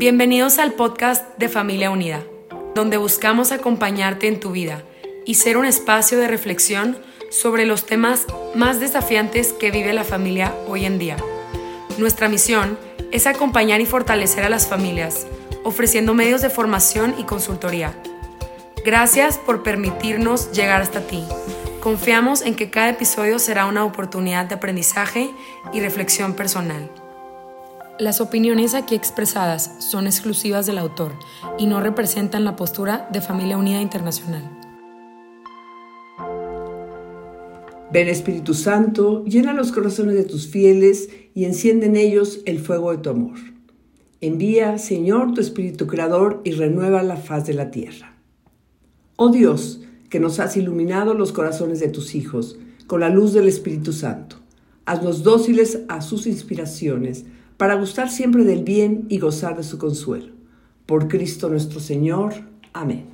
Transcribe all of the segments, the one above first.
Bienvenidos al podcast de Familia Unida, donde buscamos acompañarte en tu vida y ser un espacio de reflexión sobre los temas más desafiantes que vive la familia hoy en día. Nuestra misión es acompañar y fortalecer a las familias, ofreciendo medios de formación y consultoría. Gracias por permitirnos llegar hasta ti. Confiamos en que cada episodio será una oportunidad de aprendizaje y reflexión personal. Las opiniones aquí expresadas son exclusivas del autor y no representan la postura de Familia Unida Internacional. Ven Espíritu Santo, llena los corazones de tus fieles y enciende en ellos el fuego de tu amor. Envía, Señor, tu Espíritu Creador y renueva la faz de la tierra. Oh Dios, que nos has iluminado los corazones de tus hijos con la luz del Espíritu Santo. Haznos dóciles a sus inspiraciones para gustar siempre del bien y gozar de su consuelo. Por Cristo nuestro Señor. Amén.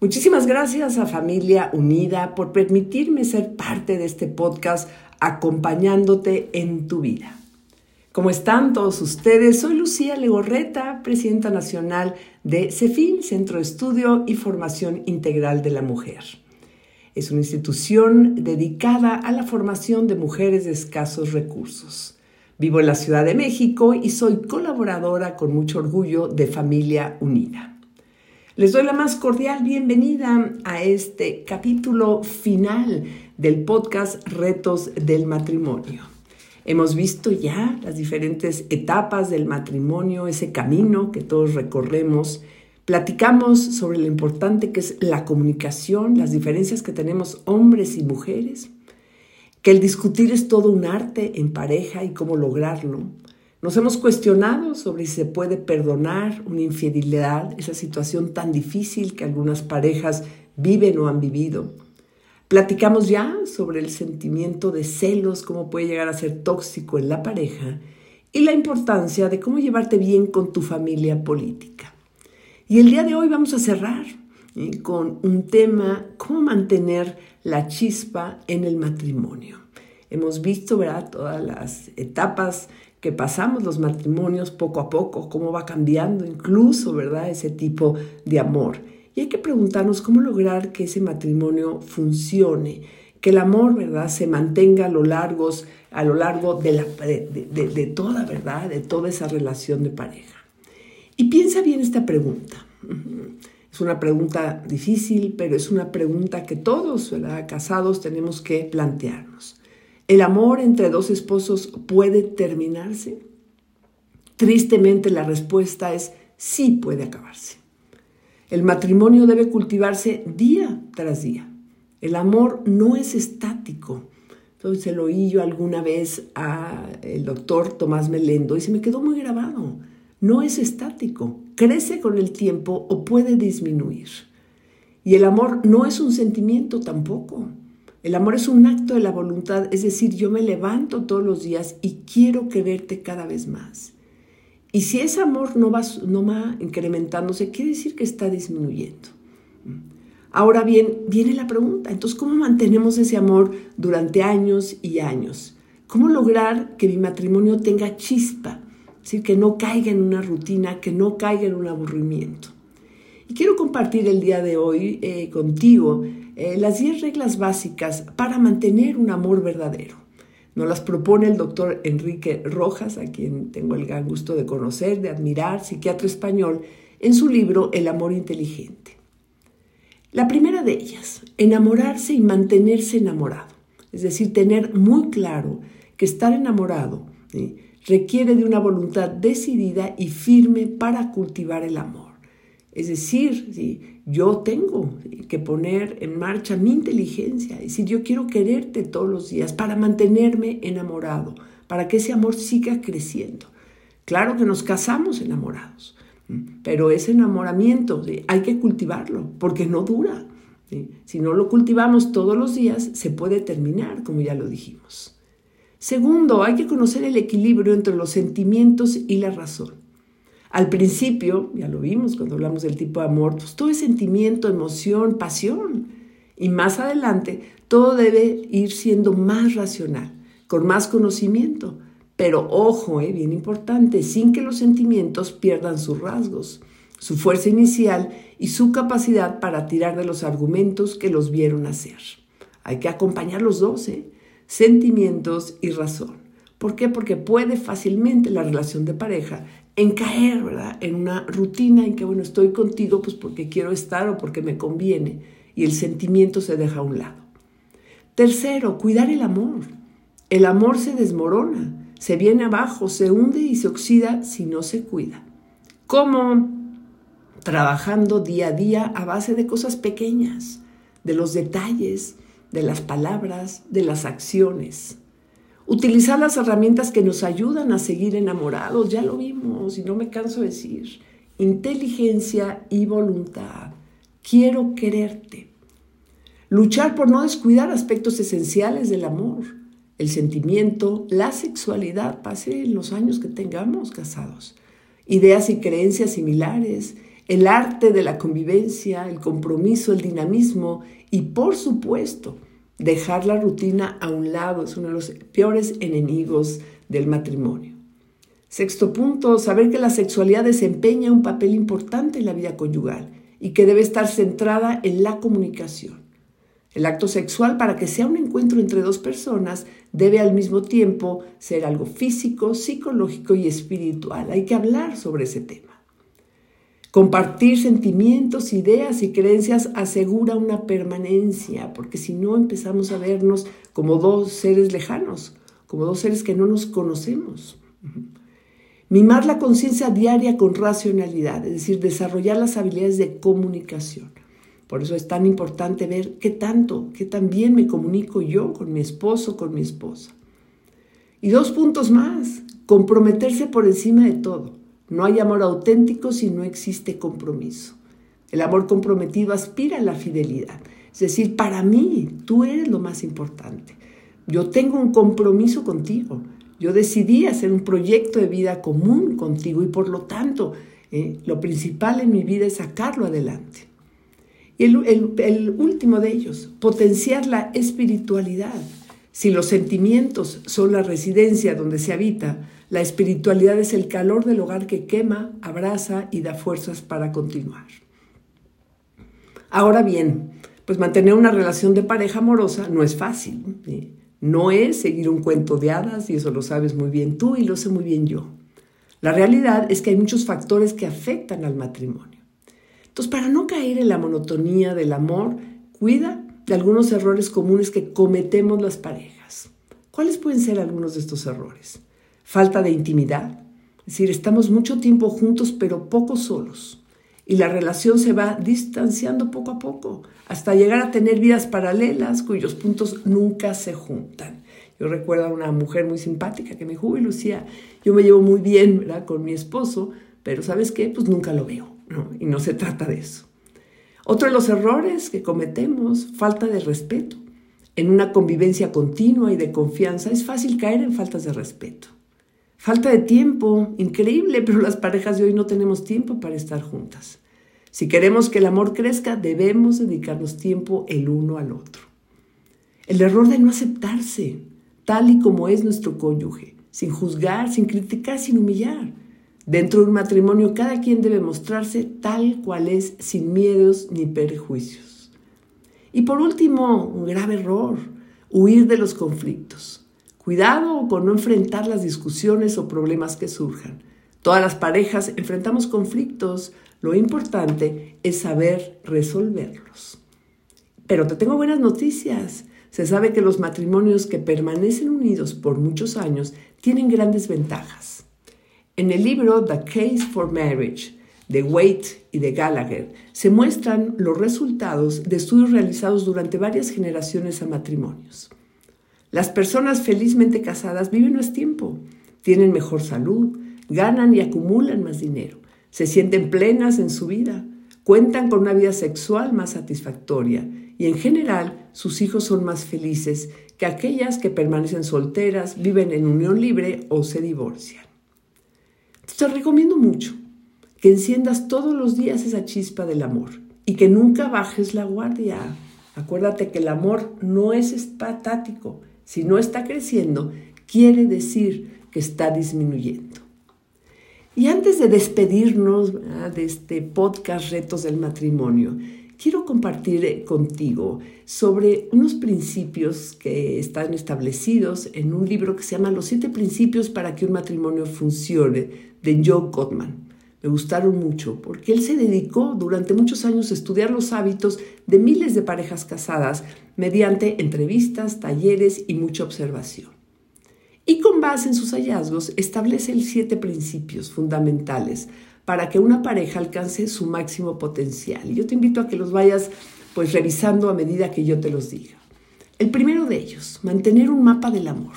Muchísimas gracias a Familia Unida por permitirme ser parte de este podcast acompañándote en tu vida. ¿Cómo están todos ustedes? Soy Lucía Legorreta, presidenta nacional de CEFIN, Centro de Estudio y Formación Integral de la Mujer. Es una institución dedicada a la formación de mujeres de escasos recursos. Vivo en la Ciudad de México y soy colaboradora con mucho orgullo de Familia Unida. Les doy la más cordial bienvenida a este capítulo final del podcast Retos del Matrimonio. Hemos visto ya las diferentes etapas del matrimonio, ese camino que todos recorremos. Platicamos sobre lo importante que es la comunicación, las diferencias que tenemos hombres y mujeres, que el discutir es todo un arte en pareja y cómo lograrlo. Nos hemos cuestionado sobre si se puede perdonar una infidelidad, esa situación tan difícil que algunas parejas viven o han vivido. Platicamos ya sobre el sentimiento de celos, cómo puede llegar a ser tóxico en la pareja y la importancia de cómo llevarte bien con tu familia política. Y el día de hoy vamos a cerrar. Con un tema, cómo mantener la chispa en el matrimonio. Hemos visto, ¿verdad?, todas las etapas que pasamos los matrimonios poco a poco, cómo va cambiando incluso, ¿verdad?, ese tipo de amor. Y hay que preguntarnos cómo lograr que ese matrimonio funcione, que el amor, ¿verdad?, se mantenga a lo, largos, a lo largo de, toda, ¿verdad?, de toda esa relación de pareja. Y piensa bien esta pregunta. Es una pregunta difícil, pero es una pregunta que todos, ¿verdad? casados, tenemos que plantearnos. ¿El amor entre dos esposos puede terminarse? Tristemente la respuesta es sí puede acabarse. El matrimonio debe cultivarse día tras día. El amor no es estático. Entonces lo oí yo alguna vez al doctor Tomás Melendo y se me quedó muy grabado. No es estático, crece con el tiempo o puede disminuir. Y el amor no es un sentimiento tampoco. El amor es un acto de la voluntad, es decir, yo me levanto todos los días y quiero quererte cada vez más. Y si ese amor no va, no va incrementándose, quiere decir que está disminuyendo. Ahora bien, viene la pregunta, entonces, ¿cómo mantenemos ese amor durante años y años? ¿Cómo lograr que mi matrimonio tenga chispa? Decir, que no caiga en una rutina, que no caiga en un aburrimiento. Y quiero compartir el día de hoy eh, contigo eh, las 10 reglas básicas para mantener un amor verdadero. Nos las propone el doctor Enrique Rojas, a quien tengo el gran gusto de conocer, de admirar, psiquiatra español, en su libro El amor inteligente. La primera de ellas, enamorarse y mantenerse enamorado. Es decir, tener muy claro que estar enamorado requiere de una voluntad decidida y firme para cultivar el amor. Es decir, yo tengo que poner en marcha mi inteligencia, es decir, yo quiero quererte todos los días para mantenerme enamorado, para que ese amor siga creciendo. Claro que nos casamos enamorados, pero ese enamoramiento hay que cultivarlo porque no dura. Si no lo cultivamos todos los días, se puede terminar, como ya lo dijimos. Segundo, hay que conocer el equilibrio entre los sentimientos y la razón. Al principio, ya lo vimos cuando hablamos del tipo de amor, pues todo es sentimiento, emoción, pasión. Y más adelante, todo debe ir siendo más racional, con más conocimiento, Pero ojo, eh, bien importante, sin que los sentimientos pierdan sus rasgos, su fuerza inicial y su capacidad para tirar de los argumentos que los vieron hacer. Hay que acompañar los dos, ¿eh? Sentimientos y razón. ¿Por qué? Porque puede fácilmente la relación de pareja en ¿verdad? En una rutina en que, bueno, estoy contigo pues porque quiero estar o porque me conviene y el sentimiento se deja a un lado. Tercero, cuidar el amor. El amor se desmorona, se viene abajo, se hunde y se oxida si no se cuida. ¿Cómo? Trabajando día a día a base de cosas pequeñas, de los detalles, de las palabras, de las acciones. Utilizar las herramientas que nos ayudan a seguir enamorados, ya lo vimos y no me canso de decir. Inteligencia y voluntad. Quiero quererte. Luchar por no descuidar aspectos esenciales del amor, el sentimiento, la sexualidad, pase los años que tengamos casados. Ideas y creencias similares, el arte de la convivencia, el compromiso, el dinamismo y por supuesto Dejar la rutina a un lado es uno de los peores enemigos del matrimonio. Sexto punto, saber que la sexualidad desempeña un papel importante en la vida conyugal y que debe estar centrada en la comunicación. El acto sexual, para que sea un encuentro entre dos personas, debe al mismo tiempo ser algo físico, psicológico y espiritual. Hay que hablar sobre ese tema. Compartir sentimientos, ideas y creencias asegura una permanencia, porque si no empezamos a vernos como dos seres lejanos, como dos seres que no nos conocemos. Mimar la conciencia diaria con racionalidad, es decir, desarrollar las habilidades de comunicación. Por eso es tan importante ver qué tanto, qué tan bien me comunico yo con mi esposo, con mi esposa. Y dos puntos más, comprometerse por encima de todo. No hay amor auténtico si no existe compromiso. El amor comprometido aspira a la fidelidad. Es decir, para mí, tú eres lo más importante. Yo tengo un compromiso contigo. Yo decidí hacer un proyecto de vida común contigo y por lo tanto, eh, lo principal en mi vida es sacarlo adelante. Y el último de ellos, potenciar la espiritualidad. Si los sentimientos son la residencia donde se habita, la espiritualidad es el calor del hogar que quema, abraza y da fuerzas para continuar. Ahora bien, pues mantener una relación de pareja amorosa no es fácil. No es seguir un cuento de hadas y eso lo sabes muy bien tú y lo sé muy bien yo. La realidad es que hay muchos factores que afectan al matrimonio. Entonces, para no caer en la monotonía del amor, cuida de algunos errores comunes que cometemos las parejas. ¿Cuáles pueden ser algunos de estos errores? Falta de intimidad. Es decir, estamos mucho tiempo juntos pero poco solos. Y la relación se va distanciando poco a poco hasta llegar a tener vidas paralelas cuyos puntos nunca se juntan. Yo recuerdo a una mujer muy simpática que me dijo, uy Lucía, yo me llevo muy bien con mi esposo, pero ¿sabes qué? Pues nunca lo veo. Y no se trata de eso. Otro de los errores que cometemos, falta de respeto. En una convivencia continua y de confianza es fácil caer en faltas de respeto. Falta de tiempo, increíble, pero las parejas de hoy no tenemos tiempo para estar juntas. Si queremos que el amor crezca, debemos dedicarnos tiempo el uno al otro. El error de no aceptarse, tal y como es nuestro cónyuge, sin juzgar, sin criticar, sin humillar. Dentro de un matrimonio cada quien debe mostrarse tal cual es, sin miedos ni perjuicios. Y por último, un grave error, huir de los conflictos. Cuidado con no enfrentar las discusiones o problemas que surjan. Todas las parejas enfrentamos conflictos. Lo importante es saber resolverlos. Pero te tengo buenas noticias. Se sabe que los matrimonios que permanecen unidos por muchos años tienen grandes ventajas. En el libro The Case for Marriage de Waite y de Gallagher se muestran los resultados de estudios realizados durante varias generaciones a matrimonios. Las personas felizmente casadas viven más tiempo, tienen mejor salud, ganan y acumulan más dinero, se sienten plenas en su vida, cuentan con una vida sexual más satisfactoria y en general sus hijos son más felices que aquellas que permanecen solteras, viven en unión libre o se divorcian. Te recomiendo mucho que enciendas todos los días esa chispa del amor y que nunca bajes la guardia. Acuérdate que el amor no es estático, si no está creciendo, quiere decir que está disminuyendo. Y antes de despedirnos de este podcast Retos del Matrimonio, quiero compartir eh, contigo sobre unos principios que están establecidos en un libro que se llama Los siete principios para que un matrimonio funcione, de Joe Gottman. Me gustaron mucho porque él se dedicó durante muchos años a estudiar los hábitos de miles de parejas casadas mediante entrevistas, talleres y mucha observación y con base en sus hallazgos establece el siete principios fundamentales para que una pareja alcance su máximo potencial. Yo te invito a que los vayas pues revisando a medida que yo te los diga. El primero de ellos, mantener un mapa del amor.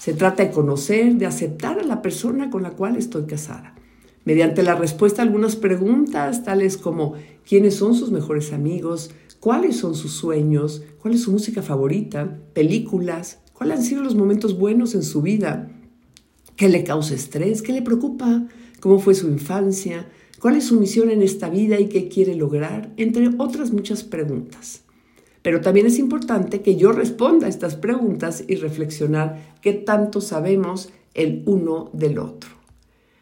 Se trata de conocer, de aceptar a la persona con la cual estoy casada. Mediante la respuesta a algunas preguntas, tales como quiénes son sus mejores amigos, cuáles son sus sueños, cuál es su música favorita, películas, ¿Cuáles han sido los momentos buenos en su vida? ¿Qué le causa estrés? ¿Qué le preocupa? ¿Cómo fue su infancia? ¿Cuál es su misión en esta vida y qué quiere lograr? Entre otras muchas preguntas. Pero también es importante que yo responda a estas preguntas y reflexionar qué tanto sabemos el uno del otro.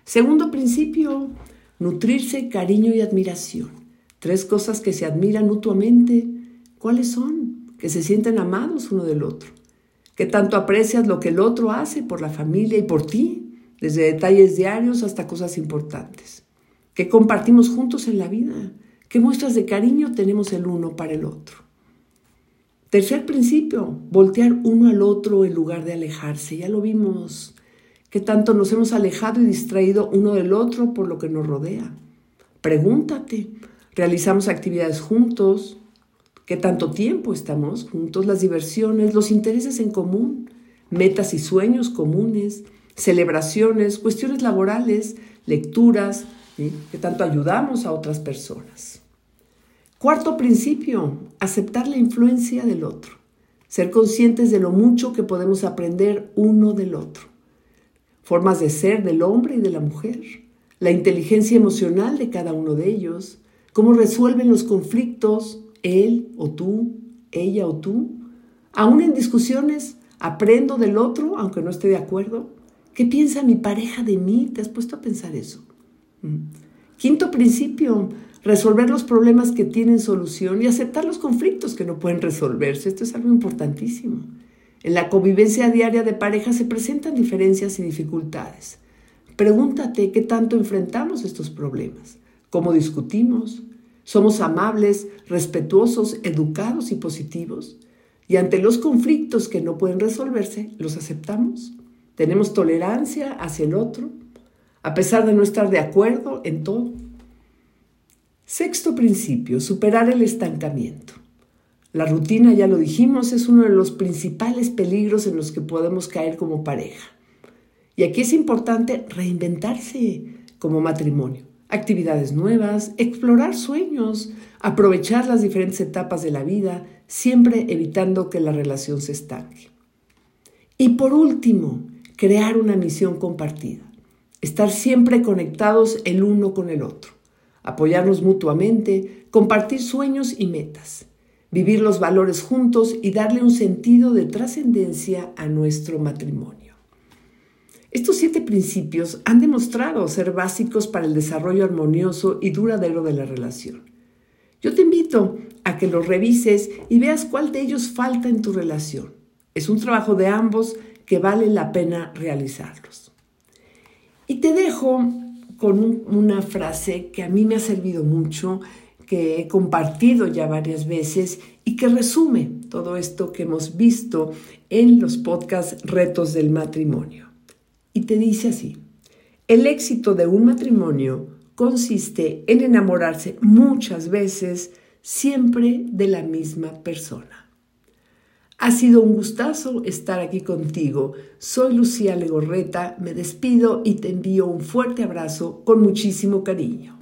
Segundo principio, nutrirse cariño y admiración. Tres cosas que se admiran mutuamente. ¿Cuáles son? Que se sienten amados uno del otro que tanto aprecias lo que el otro hace por la familia y por ti, desde detalles diarios hasta cosas importantes, que compartimos juntos en la vida, qué muestras de cariño tenemos el uno para el otro. Tercer principio, voltear uno al otro en lugar de alejarse. Ya lo vimos, que tanto nos hemos alejado y distraído uno del otro por lo que nos rodea. Pregúntate, ¿realizamos actividades juntos? que tanto tiempo estamos juntos, las diversiones, los intereses en común, metas y sueños comunes, celebraciones, cuestiones laborales, lecturas, que tanto ayudamos a otras personas. Cuarto principio, aceptar la influencia del otro, ser conscientes de lo mucho que podemos aprender uno del otro, formas de ser del hombre y de la mujer, la inteligencia emocional de cada uno de ellos, cómo resuelven los conflictos, él o tú, ella o tú. Aún en discusiones, aprendo del otro, aunque no esté de acuerdo. ¿Qué piensa mi pareja de mí? ¿Te has puesto a pensar eso? Mm. Quinto principio, resolver los problemas que tienen solución y aceptar los conflictos que no pueden resolverse. Esto es algo importantísimo. En la convivencia diaria de pareja se presentan diferencias y dificultades. Pregúntate qué tanto enfrentamos estos problemas, cómo discutimos, somos amables, respetuosos, educados y positivos. Y ante los conflictos que no pueden resolverse, los aceptamos. Tenemos tolerancia hacia el otro, a pesar de no estar de acuerdo en todo. Sexto principio, superar el estancamiento. La rutina, ya lo dijimos, es uno de los principales peligros en los que podemos caer como pareja. Y aquí es importante reinventarse como matrimonio actividades nuevas, explorar sueños, aprovechar las diferentes etapas de la vida, siempre evitando que la relación se estanque. Y por último, crear una misión compartida, estar siempre conectados el uno con el otro, apoyarnos mutuamente, compartir sueños y metas, vivir los valores juntos y darle un sentido de trascendencia a nuestro matrimonio. Estos siete principios han demostrado ser básicos para el desarrollo armonioso y duradero de la relación. Yo te invito a que los revises y veas cuál de ellos falta en tu relación. Es un trabajo de ambos que vale la pena realizarlos. Y te dejo con una frase que a mí me ha servido mucho, que he compartido ya varias veces y que resume todo esto que hemos visto en los podcasts Retos del Matrimonio y te dice así, el éxito de un matrimonio consiste en enamorarse muchas veces siempre de la misma persona. Ha sido un gustazo estar aquí contigo. Soy Lucía Legorreta, me despido y te envío un fuerte abrazo con muchísimo cariño.